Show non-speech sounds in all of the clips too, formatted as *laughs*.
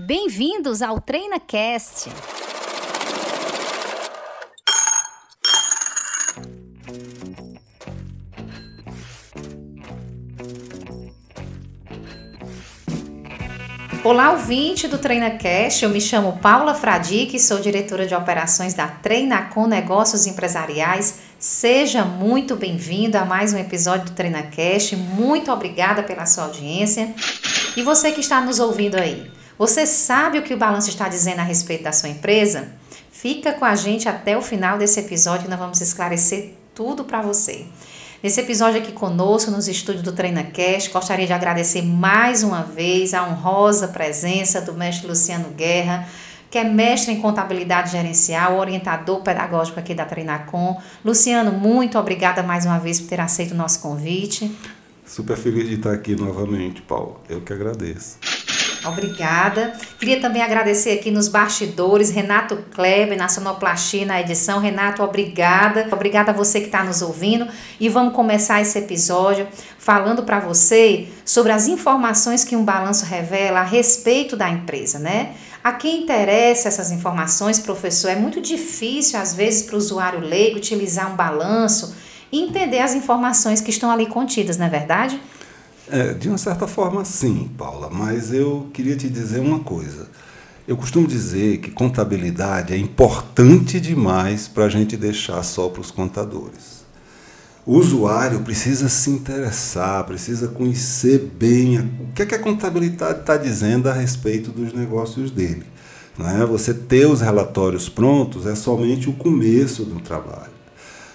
Bem-vindos ao TreinaCast. Olá, ouvinte do TreinaCast. Eu me chamo Paula Fradique, sou diretora de operações da Treinacom Negócios Empresariais. Seja muito bem-vindo a mais um episódio do TreinaCast. Muito obrigada pela sua audiência. E você que está nos ouvindo aí, você sabe o que o balanço está dizendo a respeito da sua empresa? Fica com a gente até o final desse episódio que nós vamos esclarecer tudo para você. Nesse episódio aqui conosco, nos estúdios do TreinaCast, gostaria de agradecer mais uma vez a honrosa presença do mestre Luciano Guerra, que é mestre em contabilidade gerencial, orientador pedagógico aqui da Treinacom. Luciano, muito obrigada mais uma vez por ter aceito o nosso convite. Super feliz de estar aqui novamente, Paulo. Eu que agradeço. Obrigada. Queria também agradecer aqui nos bastidores, Renato Kleber, na sonoplastia, na edição. Renato, obrigada. Obrigada a você que está nos ouvindo. E vamos começar esse episódio falando para você sobre as informações que um balanço revela a respeito da empresa, né? A quem interessa essas informações, professor, é muito difícil, às vezes, para o usuário leigo utilizar um balanço e entender as informações que estão ali contidas, não é verdade? É, de uma certa forma, sim, Paula, mas eu queria te dizer uma coisa. Eu costumo dizer que contabilidade é importante demais para a gente deixar só para os contadores. O usuário precisa se interessar, precisa conhecer bem o que, é que a contabilidade está dizendo a respeito dos negócios dele. Não é? Você ter os relatórios prontos é somente o começo do trabalho.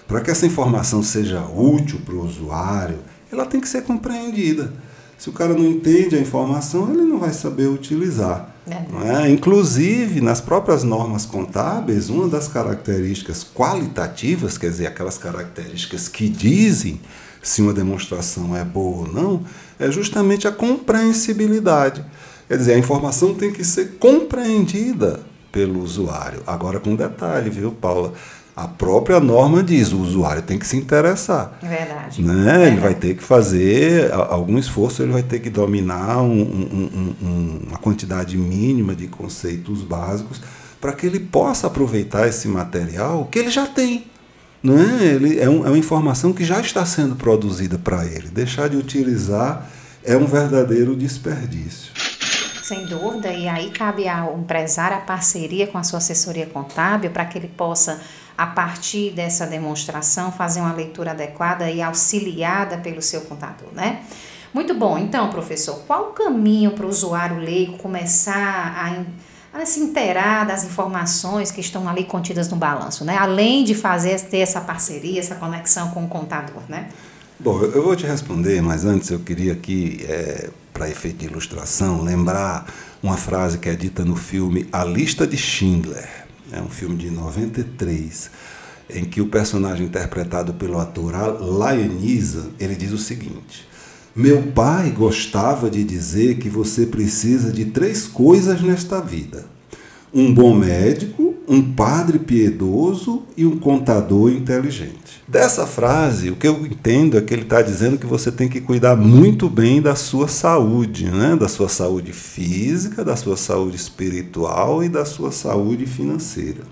Para que essa informação seja útil para o usuário, ela tem que ser compreendida. Se o cara não entende a informação, ele não vai saber utilizar. É. É? Inclusive, nas próprias normas contábeis, uma das características qualitativas, quer dizer, aquelas características que dizem se uma demonstração é boa ou não, é justamente a compreensibilidade. Quer dizer, a informação tem que ser compreendida pelo usuário. Agora, com detalhe, viu, Paula? A própria norma diz, o usuário tem que se interessar. Verdade. Né? Verdade. Ele vai ter que fazer algum esforço, ele vai ter que dominar um, um, um, uma quantidade mínima de conceitos básicos para que ele possa aproveitar esse material que ele já tem. Não é? Ele é, é uma informação que já está sendo produzida para ele. Deixar de utilizar é um verdadeiro desperdício. Sem dúvida, e aí cabe ao empresário a parceria com a sua assessoria contábil para que ele possa a partir dessa demonstração, fazer uma leitura adequada e auxiliada pelo seu contador, né? Muito bom. Então, professor, qual o caminho para o usuário leigo começar a, a, se inteirar das informações que estão ali contidas no balanço, né? Além de fazer ter essa parceria, essa conexão com o contador, né? Bom, eu vou te responder, mas antes eu queria aqui, é, para efeito de ilustração, lembrar uma frase que é dita no filme A Lista de Schindler. É um filme de 93, em que o personagem interpretado pelo ator Lionisa, ele diz o seguinte: Meu pai gostava de dizer que você precisa de três coisas nesta vida: um bom médico, um padre piedoso e um contador inteligente. Dessa frase, o que eu entendo é que ele está dizendo que você tem que cuidar muito bem da sua saúde, né? da sua saúde física, da sua saúde espiritual e da sua saúde financeira.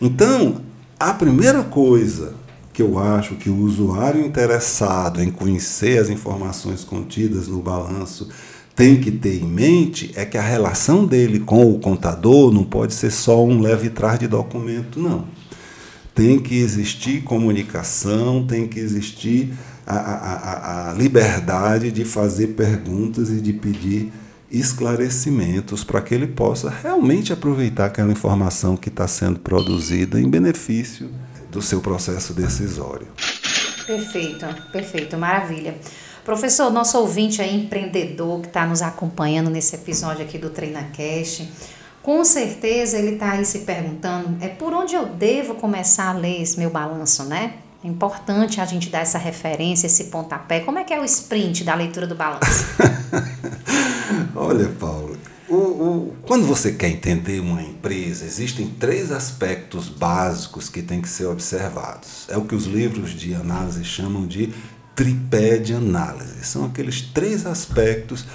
Então, a primeira coisa que eu acho que o usuário interessado em conhecer as informações contidas no balanço tem que ter em mente é que a relação dele com o contador não pode ser só um leve trás de documento, não tem que existir comunicação, tem que existir a, a, a, liberdade de fazer perguntas e de pedir esclarecimentos para que ele possa realmente aproveitar aquela informação que está sendo produzida em benefício do seu processo decisório. Perfeito, perfeito, maravilha. Professor, nosso ouvinte aí, empreendedor que está nos acompanhando nesse episódio aqui do TreinaCast, com certeza ele está aí se perguntando, é por onde eu devo começar a ler esse meu balanço, né? É importante a gente dar essa referência, esse pontapé. Como é que é o sprint da leitura do balanço? *laughs* Olha, Paulo, o, o, quando você quer entender uma empresa, existem três aspectos básicos que têm que ser observados. É o que os livros de análise chamam de tripé de análise. São aqueles três aspectos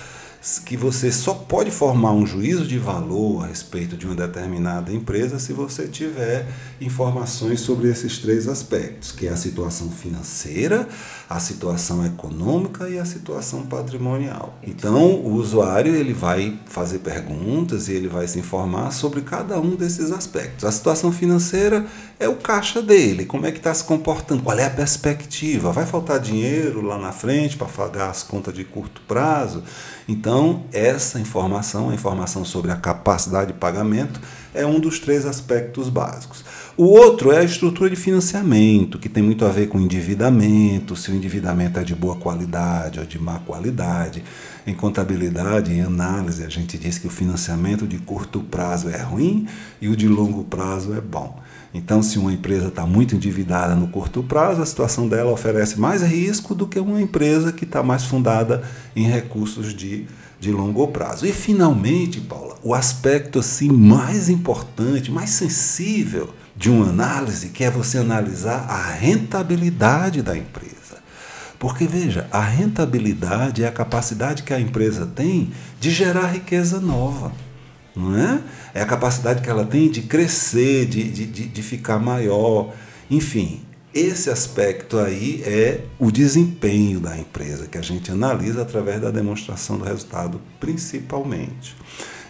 que você só pode formar um juízo de valor a respeito de uma determinada empresa se você tiver informações sobre esses três aspectos, que é a situação financeira, a situação econômica e a situação patrimonial. Então, o usuário ele vai fazer perguntas e ele vai se informar sobre cada um desses aspectos. A situação financeira é o caixa dele, como é que está se comportando, qual é a perspectiva, vai faltar dinheiro lá na frente para pagar as contas de curto prazo? Então, essa informação, a informação sobre a capacidade de pagamento, é um dos três aspectos básicos. O outro é a estrutura de financiamento, que tem muito a ver com endividamento, se o endividamento é de boa qualidade ou de má qualidade. Em contabilidade, em análise, a gente diz que o financiamento de curto prazo é ruim e o de longo prazo é bom. Então, se uma empresa está muito endividada no curto prazo, a situação dela oferece mais risco do que uma empresa que está mais fundada em recursos de, de longo prazo. E, finalmente, Paula, o aspecto assim, mais importante, mais sensível de uma análise, que é você analisar a rentabilidade da empresa. Porque, veja, a rentabilidade é a capacidade que a empresa tem de gerar riqueza nova não é? É a capacidade que ela tem de crescer, de, de, de, de ficar maior. Enfim, esse aspecto aí é o desempenho da empresa, que a gente analisa através da demonstração do resultado, principalmente.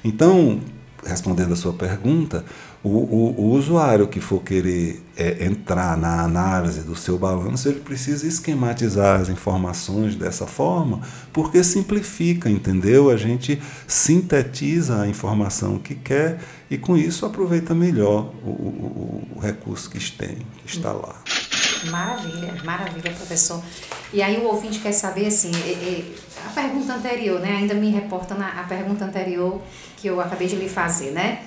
Então, respondendo a sua pergunta, o, o, o usuário que for querer é, entrar na análise do seu balanço, ele precisa esquematizar as informações dessa forma, porque simplifica, entendeu? A gente sintetiza a informação que quer e com isso aproveita melhor o, o, recurso que tem, que está lá. Maravilha, maravilha, professor. E aí o ouvinte quer saber assim, a pergunta anterior, né? Ainda me reporta na a pergunta anterior que eu acabei de lhe fazer, né?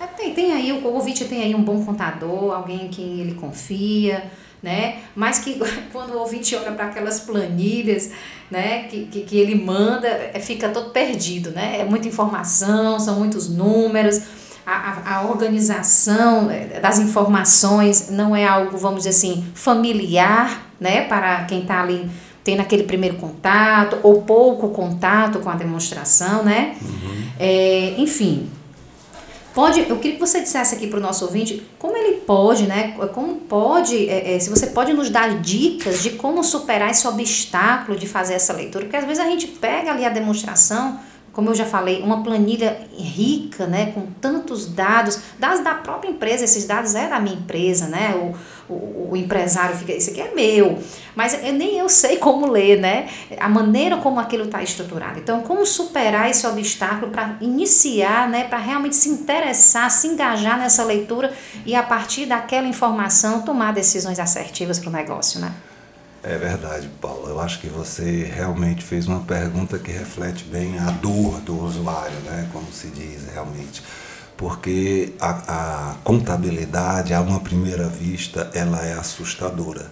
É, tem, tem aí, o ouvinte tem aí um bom contador, alguém em quem ele confia, né? Mas que *laughs* quando o ouvinte olha para aquelas planilhas, né, que, que, que, ele manda, é, fica todo perdido, né? É muita informação, são muitos números, a, a, organização é, das informações não é algo, vamos dizer assim, familiar, né, para quem está ali tendo aquele primeiro contato ou pouco contato com a demonstração, né? Uhum. É, enfim, Pode, eu queria que você dissesse aqui para o nosso ouvinte como ele pode, né? Como pode, é, é, se você pode nos dar dicas de como superar esse obstáculo de fazer essa leitura, porque às vezes a gente pega ali a demonstração, como eu já falei, uma planilha rica, né, com tantos dados, dados da própria empresa, esses dados é da minha empresa, né? O, o, o, empresário fica, isso aqui é meu, mas eu, nem eu sei *laughs* como ler, né? A maneira como aquilo está estruturado. Então, como superar esse obstáculo para iniciar, né? Para realmente se interessar, se engajar nessa leitura e a partir daquela informação tomar decisões assertivas para o negócio, né? É verdade, Paulo. Eu acho que você realmente fez uma pergunta que reflete bem a dor do usuário, né? Como se diz realmente porque a, a, contabilidade, a uma primeira vista, ela é assustadora.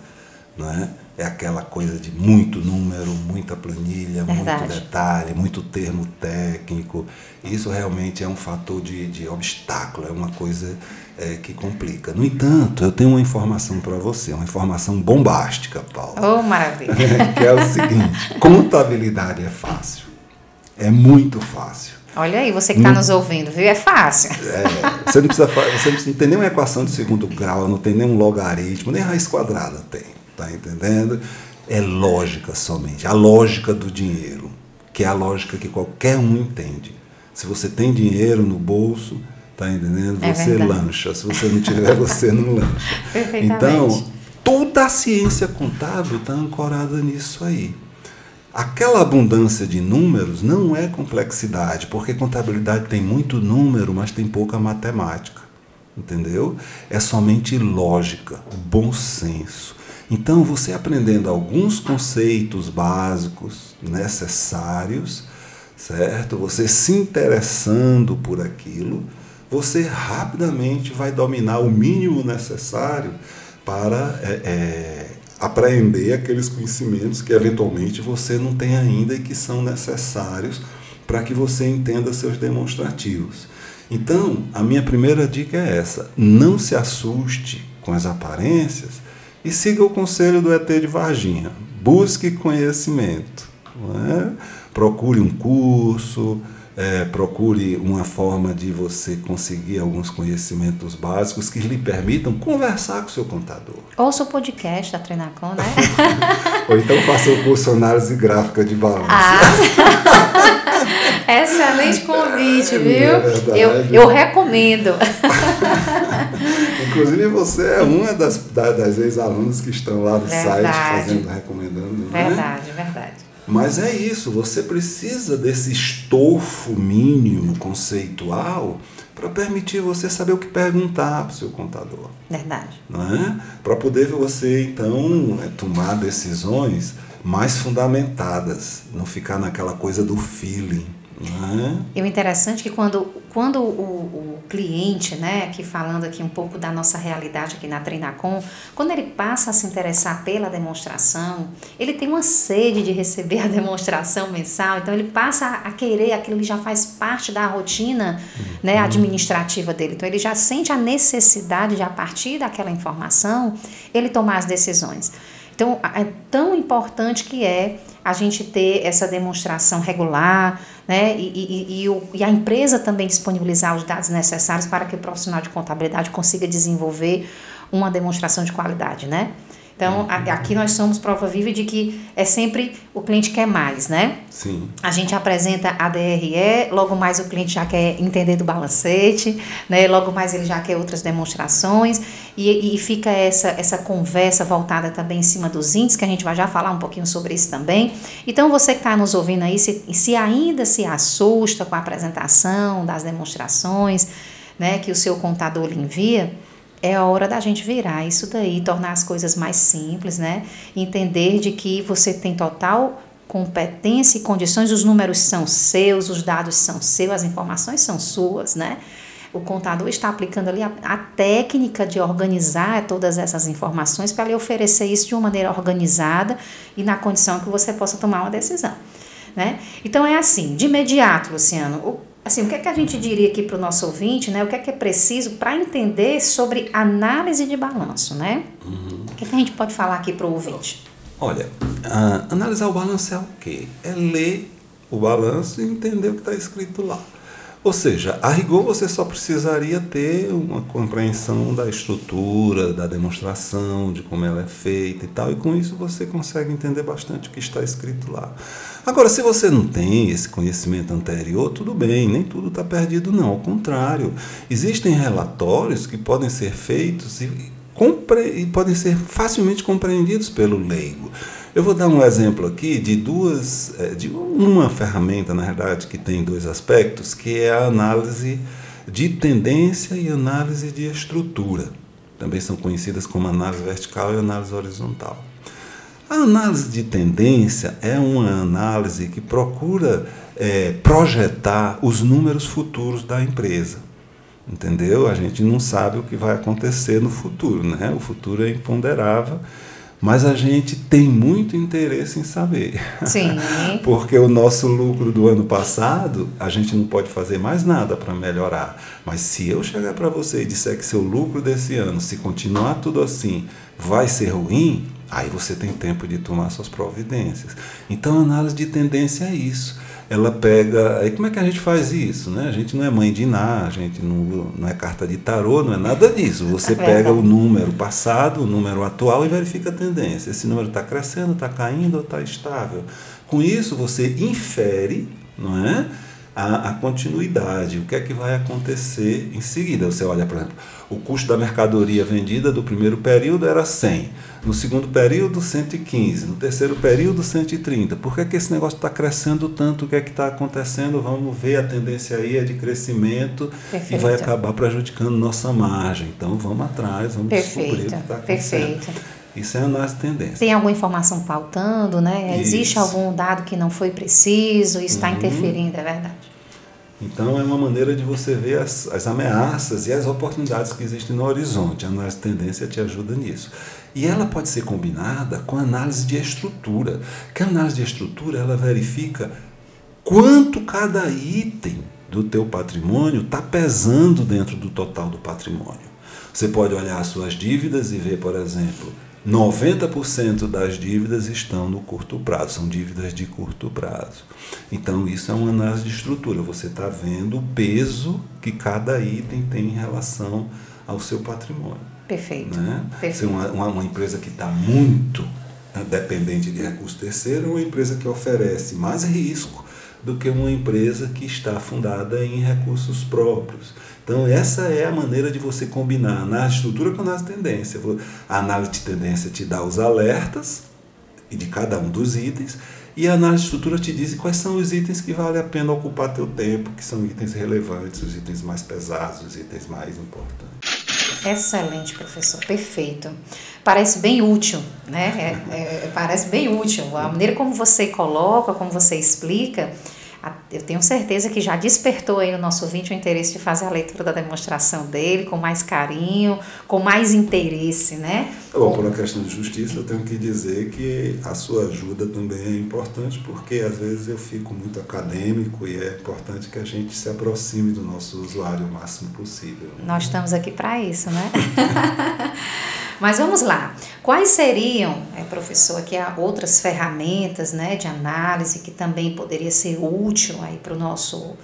Não é? É aquela coisa de muito número, muita planilha, Verdade. muito detalhe, muito termo técnico. Isso realmente é um fator de, de obstáculo, é uma coisa é, que complica. No entanto, eu tenho uma informação para você, uma informação bombástica, Paulo. Oh, maravilha! *laughs* que é o seguinte: contabilidade é fácil. É muito fácil. Olha aí, você que está nos ouvindo, viu? É fácil. É, você, não precisa, você não, não tem nenhuma equação de segundo grau, não tem nenhum logaritmo, nem raiz quadrada tem. Tá entendendo? É lógica somente. A lógica do dinheiro, que é a lógica que qualquer um entende. Se você tem dinheiro no bolso, tá entendendo? É você é lancha. Se você não tiver, *laughs* você não lancha. *laughs* Então, toda a ciência contábil está ancorada nisso aí. Aquela abundância de números não é complexidade, porque contabilidade tem muito número, mas tem pouca matemática. Entendeu? É somente lógica, bom senso. Então, você aprendendo alguns conceitos básicos necessários, certo? Você se interessando por aquilo, você rapidamente vai dominar o mínimo necessário para é, é, apreender aqueles conhecimentos que eventualmente você não tem ainda e que são necessários para que você entenda seus demonstrativos. Então, a minha primeira dica é essa: não se assuste com as aparências e siga o conselho do ET de Varginha. Busque conhecimento. É? procure um curso, é, procure uma forma de você conseguir alguns conhecimentos básicos que lhe permitam conversar com o seu contador. Ouça o podcast da Treinacom, né? *laughs* Ou então faça o curso análise gráfica de balanço. Ah. *laughs* Excelente convite, é viu? É eu, eu recomendo. *laughs* Inclusive você é uma das, das ex-alunas que estão lá no verdade. site fazendo, recomendando. Né? Verdade, verdade. Mas é isso, você precisa desse estofo mínimo conceitual para permitir você saber o que perguntar para o seu contador. Verdade. é? Para poder você, então, é, tomar decisões mais fundamentadas, não ficar naquela coisa do feeling. Uhum. E o interessante é que quando, quando o, o, cliente, né, aqui falando aqui um pouco da nossa realidade aqui na Treinacom, quando ele passa a se interessar pela demonstração, ele tem uma sede de receber a *laughs* demonstração mensal, então ele passa a querer, aquilo já faz parte da rotina né, uhum. administrativa dele. Então ele já sente a necessidade de, a partir daquela informação, ele tomar as decisões. Então, é tão importante que é a gente ter essa demonstração regular, né? E, e, e, o, e, a empresa também disponibilizar os dados necessários para que o profissional de contabilidade consiga desenvolver uma demonstração de qualidade, né? Então, aqui nós somos prova viva de que é sempre o cliente quer mais, né? Sim. A gente apresenta a DRE, logo mais o cliente já quer entender do balancete, né? Logo mais ele já quer outras demonstrações e, e fica essa, essa conversa voltada também em cima dos índices, que a gente vai já falar um pouquinho sobre isso também. Então, você que está nos ouvindo aí, se, se ainda se assusta com a apresentação das demonstrações, né, que o seu contador lhe envia, é a hora da gente virar isso daí, tornar as coisas mais simples, né? Entender de que você tem total competência e condições, os números são seus, os dados são seus, as informações são suas, né? O contador está aplicando ali a, a técnica de organizar todas essas informações para lhe oferecer isso de uma maneira organizada e na condição que você possa tomar uma decisão. Né? Então é assim, de imediato, Luciano, o assim, o que é que a gente diria aqui para o nosso ouvinte, né? O que é que é preciso para entender sobre análise de balanço, né? Uhum. O que, é que a gente pode falar aqui para o ouvinte? Olha, uh, analisar o balanço é o quê? É ler o balanço e entender o que está escrito lá. Ou seja, a rigor você só precisaria ter uma compreensão da estrutura, da demonstração, de como ela é feita e tal, e com isso você consegue entender bastante o que está escrito lá. Agora, se você não tem esse conhecimento anterior, tudo bem, nem tudo está perdido, não. Ao contrário, existem relatórios que podem ser feitos e, e podem ser facilmente compreendidos pelo leigo. Eu vou dar um exemplo aqui de duas, é, de uma ferramenta, na verdade, que tem dois aspectos, que é a análise de tendência e análise de estrutura. Também são conhecidas como análise vertical e análise horizontal. A análise de tendência é uma análise que procura é, projetar os números futuros da empresa. Entendeu? A gente não sabe o que vai acontecer no futuro, né? O futuro é imponderável mas a gente tem muito interesse em saber. Sim. *laughs* Porque o nosso lucro do ano passado, a gente não pode fazer mais nada para melhorar. Mas se eu chegar para você e disser que seu lucro desse ano, se continuar tudo assim, vai ser ruim, aí você tem tempo de tomar suas providências. Então, análise de tendência é isso ela pega. Aí como é que a gente faz isso? Né? A gente não é mãe de Iná, a gente não, não é carta de tarô, não é nada disso. Você é pega o número passado, o número atual e verifica a tendência. Esse número está crescendo, está caindo ou está estável. Com isso, você infere não é? A, a, continuidade, o que é que vai acontecer em seguida. Você olha, por exemplo, o custo da mercadoria vendida do primeiro período era 100 no segundo período, 115. No terceiro período, 130. Por que, é que esse negócio está crescendo tanto? O que é que está acontecendo? Vamos ver, a tendência aí é de crescimento Perfeito. e vai acabar prejudicando nossa margem. Então, vamos atrás, vamos Perfeito. descobrir o que está acontecendo. Perfeito. Isso é a nossa tendência. Tem alguma informação pautando, né? Isso. Existe algum dado que não foi preciso e está uhum. interferindo, é verdade. Então, é uma maneira de você ver as, as ameaças e as oportunidades que existem no horizonte. A nossa tendência te ajuda nisso. E ela pode ser combinada com análise de estrutura, que a análise de estrutura ela verifica quanto cada item do teu patrimônio está pesando dentro do total do patrimônio. Você pode olhar as suas dívidas e ver, por exemplo, 90% das dívidas estão no curto prazo, são dívidas de curto prazo. Então, isso é uma análise de estrutura. Você está vendo o peso que cada item tem em relação ao seu patrimônio. Perfeito. Né? Perfeito. Se uma, uma, uma empresa que está muito né, dependente de recurso terceiro, é uma empresa que oferece mais risco do que uma empresa que está fundada em recursos próprios. Então, essa é a maneira de você combinar a análise de estrutura com a análise de tendência. A análise de tendência te dá os alertas de cada um dos itens, e a análise de estrutura te diz quais são os itens que vale a pena ocupar teu tempo, que são itens relevantes, os itens mais pesados, os itens mais importantes. Excelente, professor, perfeito. Parece bem útil, né? É, é, parece bem útil. A maneira como você coloca, como você explica, eu tenho certeza que já despertou aí no nosso ouvinte o interesse de fazer a leitura da demonstração dele com mais carinho, com mais interesse, né? Bom, por uma questão de justiça, eu tenho que dizer que a sua ajuda também é importante, porque às vezes eu fico muito acadêmico e é importante que a gente se aproxime do nosso usuário o máximo possível. Nós estamos aqui para isso, né? *laughs* Mas vamos lá. Quais seriam, é, professor, aqui há outras ferramentas né, de análise que também poderia ser útil aí para o nosso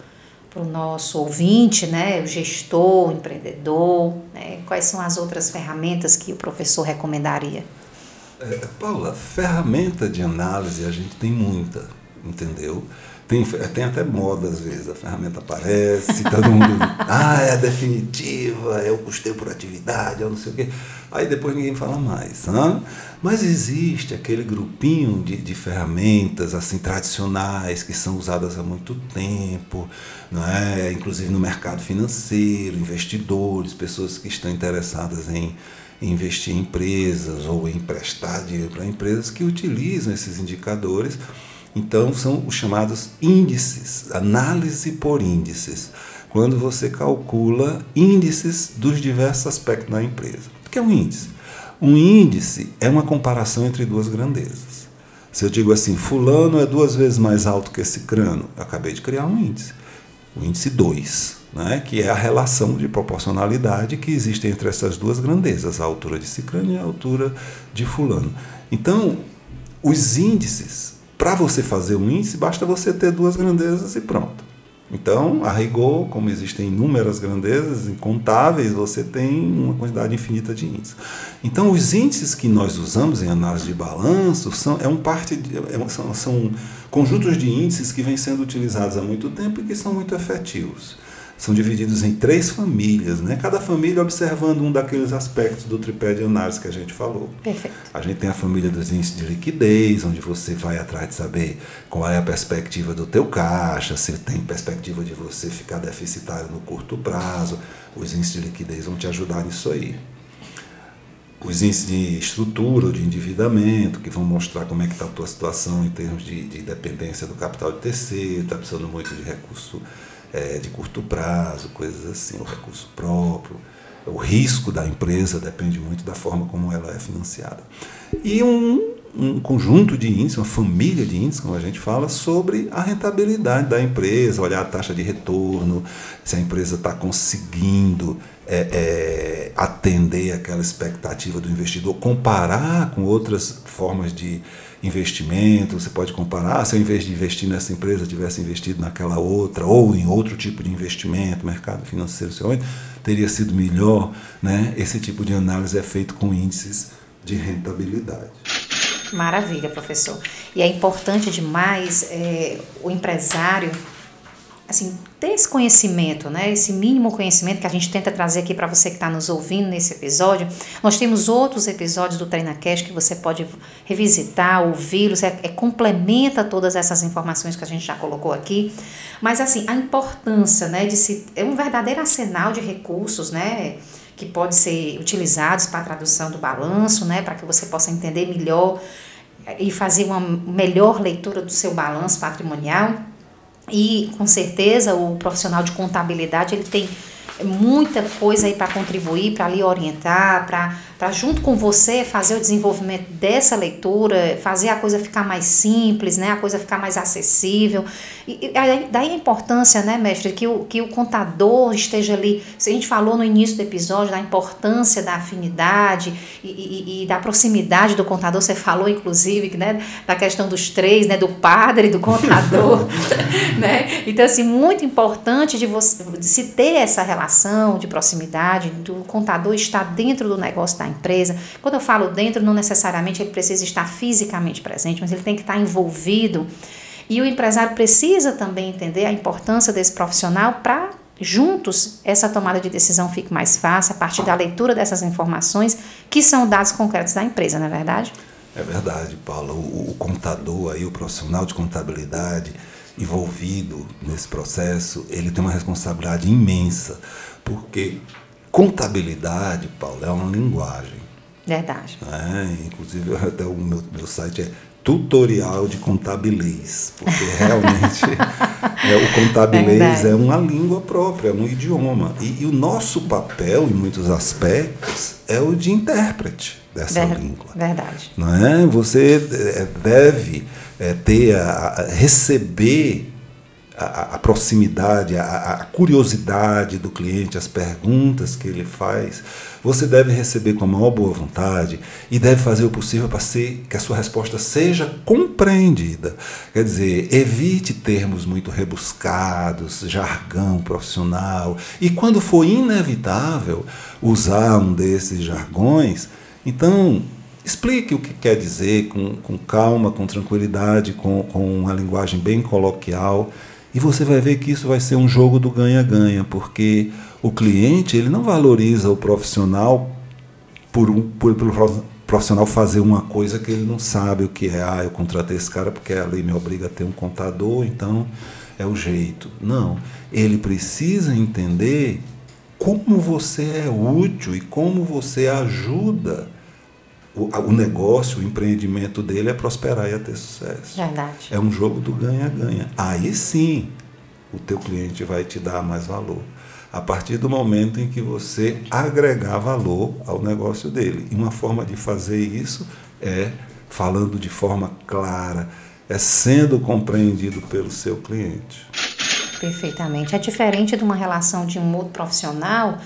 para o nosso ouvinte, né, o gestor, o empreendedor, né, quais são as outras ferramentas que o professor recomendaria? É, Paula, ferramenta de análise a gente tem muita, entendeu? Tem, tem até moda às vezes, a ferramenta aparece, todo mundo, *laughs* ah, é definitiva, eu custei por atividade, eu não sei o quê. Aí depois ninguém fala mais. Né? Mas existe aquele grupinho de, de ferramentas assim tradicionais que são usadas há muito tempo, não é? inclusive no mercado financeiro, investidores, pessoas que estão interessadas em investir em empresas ou em emprestar dinheiro para empresas que utilizam esses indicadores então, são os chamados índices, análise por índices, quando você calcula índices dos diversos aspectos da empresa. O que é um índice? Um índice é uma comparação entre duas grandezas. Se eu digo assim, fulano é duas vezes mais alto que esse crânio, eu acabei de criar um índice. O índice 2, né, que é a relação de proporcionalidade que existe entre essas duas grandezas, a altura de Cicrano e a altura de fulano. Então, os índices para você fazer um índice, basta você ter duas grandezas e pronto. Então, a rigor, como existem inúmeras grandezas, incontáveis, você tem uma quantidade infinita de índices. Então, os índices que nós usamos em análise de balanço são, é um parte de, é, são, são conjuntos de índices que vêm sendo utilizados há muito tempo e que são muito efetivos são divididos em três famílias, né? cada família observando um daqueles aspectos do tripé de análise que a gente falou. Perfeito. A gente tem a família dos índices de liquidez, onde você vai atrás de saber qual é a perspectiva do teu caixa, se tem perspectiva de você ficar deficitário no curto prazo. Os índices de liquidez vão te ajudar nisso aí. Os índices de estrutura, de endividamento, que vão mostrar como é que está a tua situação em termos de, de dependência do capital de terceiro, está precisando muito de recurso é, de curto prazo, coisas assim, o recurso próprio. O risco da empresa depende muito da forma como ela é financiada. E um, um conjunto de índices, uma família de índices, como a gente fala, sobre a rentabilidade da empresa, olhar a taxa de retorno, se a empresa está conseguindo é, é, atender aquela expectativa do investidor, comparar com outras formas de investimento, você pode comparar, se ao invés de investir nessa empresa, tivesse investido naquela outra, ou em outro tipo de investimento, mercado financeiro, sei onde, teria sido melhor. Né? Esse tipo de análise é feito com índices de rentabilidade. Maravilha, professor. E é importante demais é, o empresário assim, ter esse conhecimento, né? Esse mínimo conhecimento que a gente tenta trazer aqui para você que está nos ouvindo nesse episódio. Nós temos outros episódios do TreinaCast que você pode revisitar, ouvi-los, é, é, complementa todas essas informações que a gente já colocou aqui. Mas assim, a importância, né, de se é um verdadeiro arsenal de recursos, né? Que pode ser utilizados para a tradução do balanço, né? Para que você possa entender melhor e fazer uma melhor leitura do seu balanço patrimonial. E com certeza o profissional de contabilidade ele tem muita coisa aí para contribuir, para lhe orientar, para para junto com você fazer o desenvolvimento dessa leitura, fazer a coisa ficar mais simples, né, a coisa ficar mais acessível. E, e daí a importância, né, mestre, que o, que o contador esteja ali. A gente falou no início do episódio da importância da afinidade e, e, e da proximidade do contador. Você falou, inclusive, né, da questão dos três, né, do padre, do contador, *laughs* né? Então, assim, muito importante de você de se ter essa relação de proximidade, do contador estar dentro do negócio da empresa. Quando eu falo dentro, não necessariamente ele precisa estar fisicamente presente, mas ele tem que estar envolvido. E o empresário precisa também entender a importância desse profissional para juntos essa tomada de decisão fique mais fácil a partir da leitura dessas informações que são dados concretos da empresa, não é verdade? É verdade, Paula. O, o contador aí, o profissional de contabilidade envolvido nesse processo, ele tem uma responsabilidade imensa, porque Contabilidade, Paulo, é uma linguagem. Verdade. É, inclusive, *laughs* até o meu, meu site é tutorial de contabilês, porque realmente *laughs* é, o contabilês é, é, uma língua própria, é um idioma. E, e, o nosso papel, em muitos aspectos, é o de intérprete dessa Ver, língua. Verdade. Não é? Você é, deve é, ter a, a, receber a, a proximidade, a, a, curiosidade do cliente, as perguntas que ele faz, você deve receber com a maior boa vontade e deve fazer o possível para ser, que a sua resposta seja compreendida. Quer dizer, evite termos muito rebuscados, jargão profissional. E quando for inevitável usar um desses jargões, então explique o que quer dizer com, com calma, com tranquilidade, com, com uma linguagem bem coloquial e você vai ver que isso vai ser um jogo do ganha-ganha, porque o cliente ele não valoriza o profissional por um, por, pelo profissional fazer uma coisa que ele não sabe o que é. Ah, eu contratei esse cara porque a lei me obriga a ter um contador, então é o jeito. Não. Ele precisa entender como você é útil e como você ajuda o, o negócio, o empreendimento dele é prosperar e a ter sucesso. Verdade. É um jogo do ganha-ganha. Aí sim o teu cliente vai te dar mais valor. A partir do momento em que você agregar valor ao negócio dele. E uma forma de fazer isso é falando de forma clara, é sendo compreendido pelo seu cliente. Perfeitamente. É diferente de uma relação de um outro profissional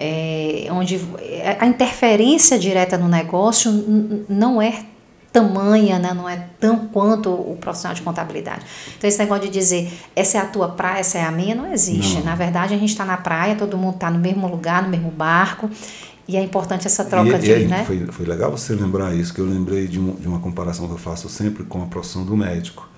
é, onde a interferência direta no negócio não é tamanha, né? não é tão quanto o profissional de contabilidade. Então, esse negócio de dizer essa é a tua praia, essa é a minha, não existe. Não. Na verdade, a gente está na praia, todo mundo está no mesmo lugar, no mesmo barco. E é importante essa troca e, de. E né? foi, foi legal você lembrar isso, que eu lembrei de, um, de uma comparação que eu faço sempre com a profissão do médico.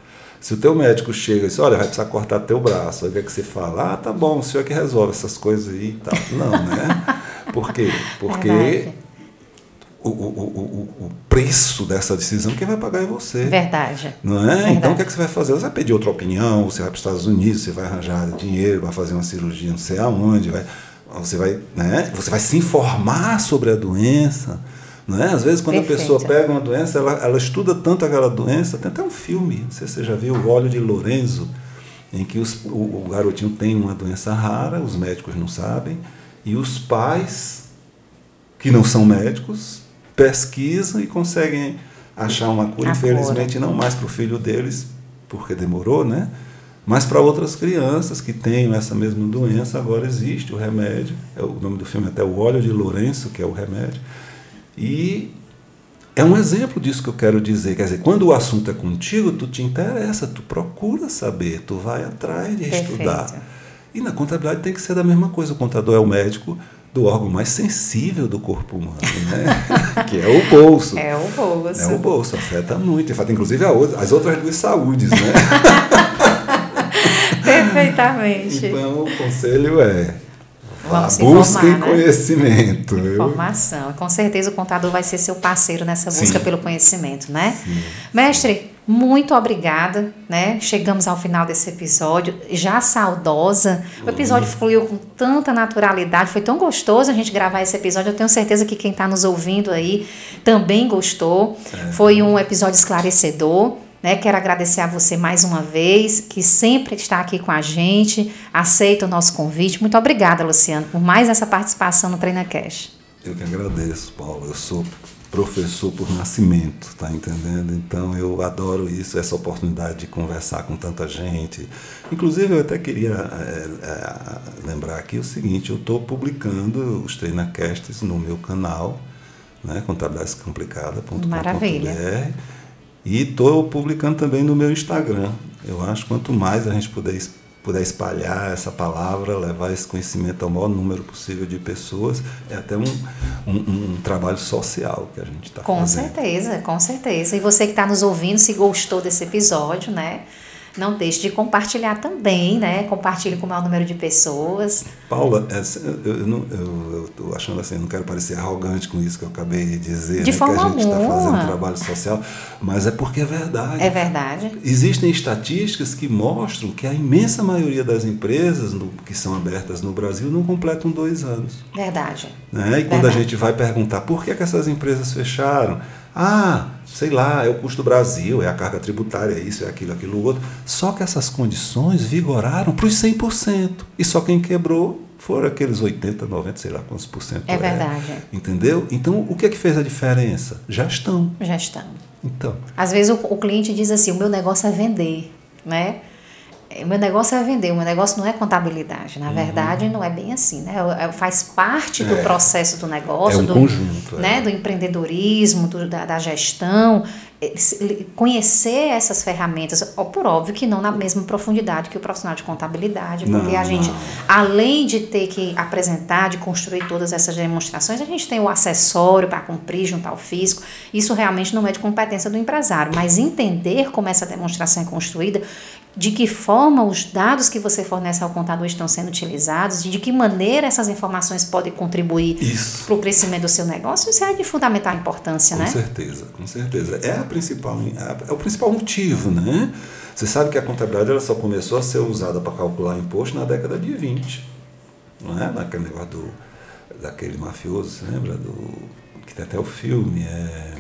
Se o teu médico chega e diz, olha, vai precisar cortar teu braço, aí o que, é que você fala? Ah, tá bom, o senhor é que resolve essas coisas aí e tal. Não, né? Por quê? Porque o, o, o, o, preço dessa decisão quem vai pagar é você. Verdade. Não é? Verdade. Então o que, é que você vai fazer? Você vai pedir outra opinião, você vai para os Estados Unidos, você vai arranjar dinheiro, vai fazer uma cirurgia não sei aonde, vai, você, vai, né? você vai se informar sobre a doença. Não é? Às vezes, quando Perfeito. a pessoa pega uma doença, ela, ela estuda tanto aquela doença. Tem até um filme, não sei se você já viu, O Óleo de Lorenzo, em que os, o, o garotinho tem uma doença rara, os médicos não sabem, e os pais, que não são médicos, pesquisam e conseguem achar uma cura. A Infelizmente, cura. não mais para o filho deles, porque demorou, né? Mas para outras crianças que têm essa mesma doença, agora existe o remédio. É o nome do filme é até o óleo de Lourenço, que é o remédio. E é um exemplo disso que eu quero dizer. Quer dizer, quando o assunto é contigo, tu te interessa, tu procura saber, tu vai atrás de Perfeito. estudar. E na contabilidade tem que ser da mesma coisa. O contador é o médico do órgão mais sensível do corpo humano, né? *laughs* que é o bolso. É o bolso. É o bolso, afeta muito. Afeta inclusive as outras duas saúdes, né? *laughs* Perfeitamente. Então o conselho é Vamos busca informar, né? conhecimento. Informação. Com certeza o contador vai ser seu parceiro nessa busca Sim. pelo conhecimento, né? Sim. Mestre, muito obrigada, né? Chegamos ao final desse episódio, já saudosa. O episódio fluiu com tanta naturalidade, foi tão gostoso a gente gravar esse episódio. Eu tenho certeza que quem está nos ouvindo aí também gostou. É. Foi um episódio esclarecedor. Né? Quero agradecer a você mais uma vez, que sempre está aqui com a gente, aceita o nosso convite. Muito obrigada, Luciano, por mais essa participação no Treina Cash. Eu que agradeço, Paulo. Eu sou professor por nascimento, tá entendendo? Então eu adoro isso, essa oportunidade de conversar com tanta gente. Inclusive eu até queria é, é, lembrar aqui o seguinte, eu estou publicando os treinacasts no meu canal, né, contabilidadecomplicada.com.br e estou publicando também no meu Instagram. Eu acho que quanto mais a gente puder puder espalhar essa palavra, levar esse conhecimento ao maior número possível de pessoas, é até um, um, um trabalho social que a gente está fazendo. Com certeza, com certeza. E você que está nos ouvindo, se gostou desse episódio, né? Não deixe de compartilhar também, né? Compartilhe com o maior número de pessoas. Paula, eu estou achando assim, eu não quero parecer arrogante com isso que eu acabei de dizer, de né? forma que a gente está fazendo trabalho social mas é porque é verdade. É verdade. Existem estatísticas que mostram que a imensa maioria das empresas no, que são abertas no Brasil não completam dois anos. Verdade. Né? E quando verdade. a gente vai perguntar por que, que essas empresas fecharam, ah, sei lá, é o custo do Brasil, é a carga tributária, é isso, é aquilo, aquilo outro. Só que essas condições vigoraram para os 100%. E só quem quebrou foram aqueles 80, 90, sei lá quantos por cento. É verdade. É, entendeu? Então, o que é que fez a diferença? Gestão. Gestão. Então. Às vezes o, o cliente diz assim: o meu negócio é vender, né? O meu negócio é vender, o meu negócio não é contabilidade. Na uhum. verdade, não é bem assim, né? É, faz parte do é. processo do negócio, é um do, conjunto, né? É. do empreendedorismo, do, da, da, gestão. Conhecer essas ferramentas, por óbvio que não na mesma profundidade que o profissional de contabilidade, porque não, a gente, não. além de ter que apresentar, de construir todas essas demonstrações, a gente tem o acessório para cumprir, juntar o físico. Isso realmente não é de competência do empresário, mas entender como essa demonstração é construída de que forma os dados que você fornece ao contador estão sendo utilizados e de que maneira essas informações podem contribuir para o crescimento do seu negócio, isso é de fundamental importância, com né? Com certeza, com certeza. É, a principal, é o principal motivo, né? Você sabe que a contabilidade ela só começou a ser usada para calcular imposto na década de 20, não é? Naquele negócio do, daquele mafioso, você lembra? Do, que tem até o filme, é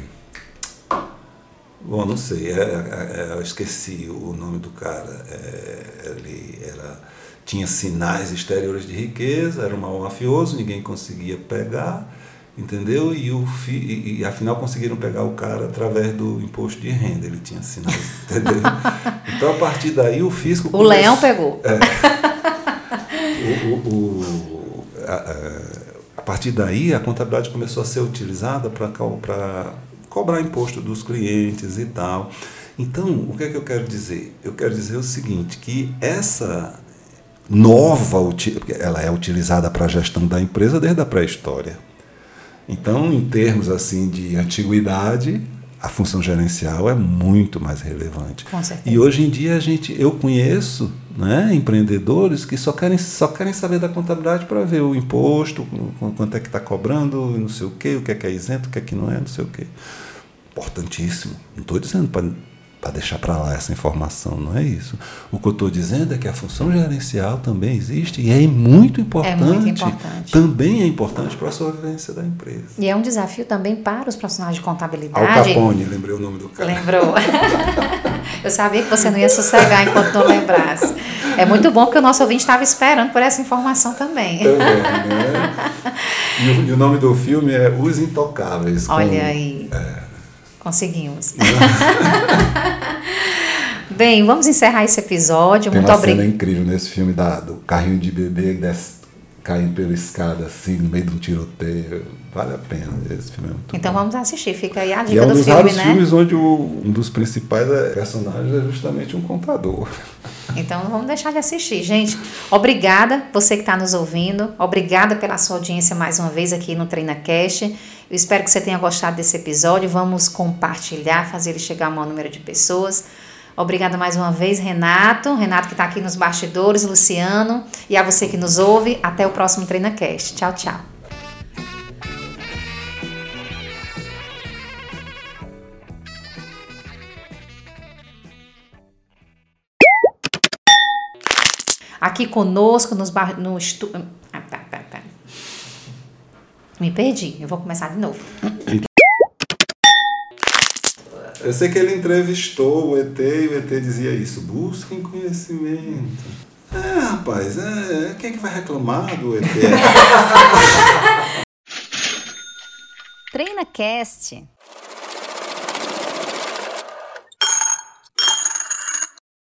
Bom, não sei, é, é, é, eu esqueci o nome do cara. Ele era, tinha sinais exteriores de riqueza, era um mal mafioso, ninguém conseguia pegar, entendeu? E, o fi, e, e, afinal conseguiram pegar o cara através do imposto de renda, ele tinha sinais, *laughs* entendeu? Então a partir daí o fisco. O começou, leão pegou. É, o, o, o a, a, partir daí a contabilidade começou a ser utilizada para cobrar imposto dos clientes e tal. Então, o que é que eu quero dizer? Eu quero dizer o seguinte, que essa nova, ela é utilizada para a gestão da empresa desde a pré-história. Então, em termos assim de antiguidade, a função gerencial é muito mais relevante. E hoje em dia a gente, eu conheço né, empreendedores que só querem, só querem saber da contabilidade para ver o imposto, quanto é que está cobrando, não sei o quê, o que é que é isento, o que é que não é, não sei o quê importantíssimo. Não estou dizendo para deixar para lá essa informação, não é isso. O que eu estou dizendo é que a função gerencial também existe e é muito importante. É muito importante. Também é importante para a sobrevivência da empresa. E é um desafio também para os profissionais de contabilidade. Al Capone, lembrei o nome do cara. Lembrou. *laughs* eu sabia que você não ia sossegar enquanto não lembrasse. É muito bom que o nosso ouvinte estava esperando por essa informação também. Também, né? E o, e o nome do filme é Os Intocáveis. Olha com, aí. É, Conseguimos. *laughs* Bem, vamos encerrar esse episódio. Tem Muito obrigada. cena incrível nesse filme da, do carrinho de bebê desce, caindo pela escada assim, no meio de um tiroteio. Vale a pena. Esse filme é Então bom. vamos assistir. Fica aí a dica e é um do dos filme, né? filmes onde o, um dos principais personagens é justamente um contador. Então vamos deixar de assistir. Gente, obrigada você que está nos ouvindo. Obrigada pela sua audiência mais uma vez aqui no Treina Cash. Eu espero que você tenha gostado desse episódio. Vamos compartilhar, fazer ele chegar a um maior número de pessoas. Obrigada mais uma vez, Renato. Renato que está aqui nos bastidores, Luciano. E a você que nos ouve. Até o próximo TreinaCast. Tchau, tchau. Aqui conosco nos bar... no estúdio. Ah, tá, tá, tá. Me perdi, eu vou começar de novo. Eu sei que ele entrevistou o ET e o ET dizia isso: busquem conhecimento. É, rapaz, é, quem é que vai reclamar do ET? *laughs* TreinaCast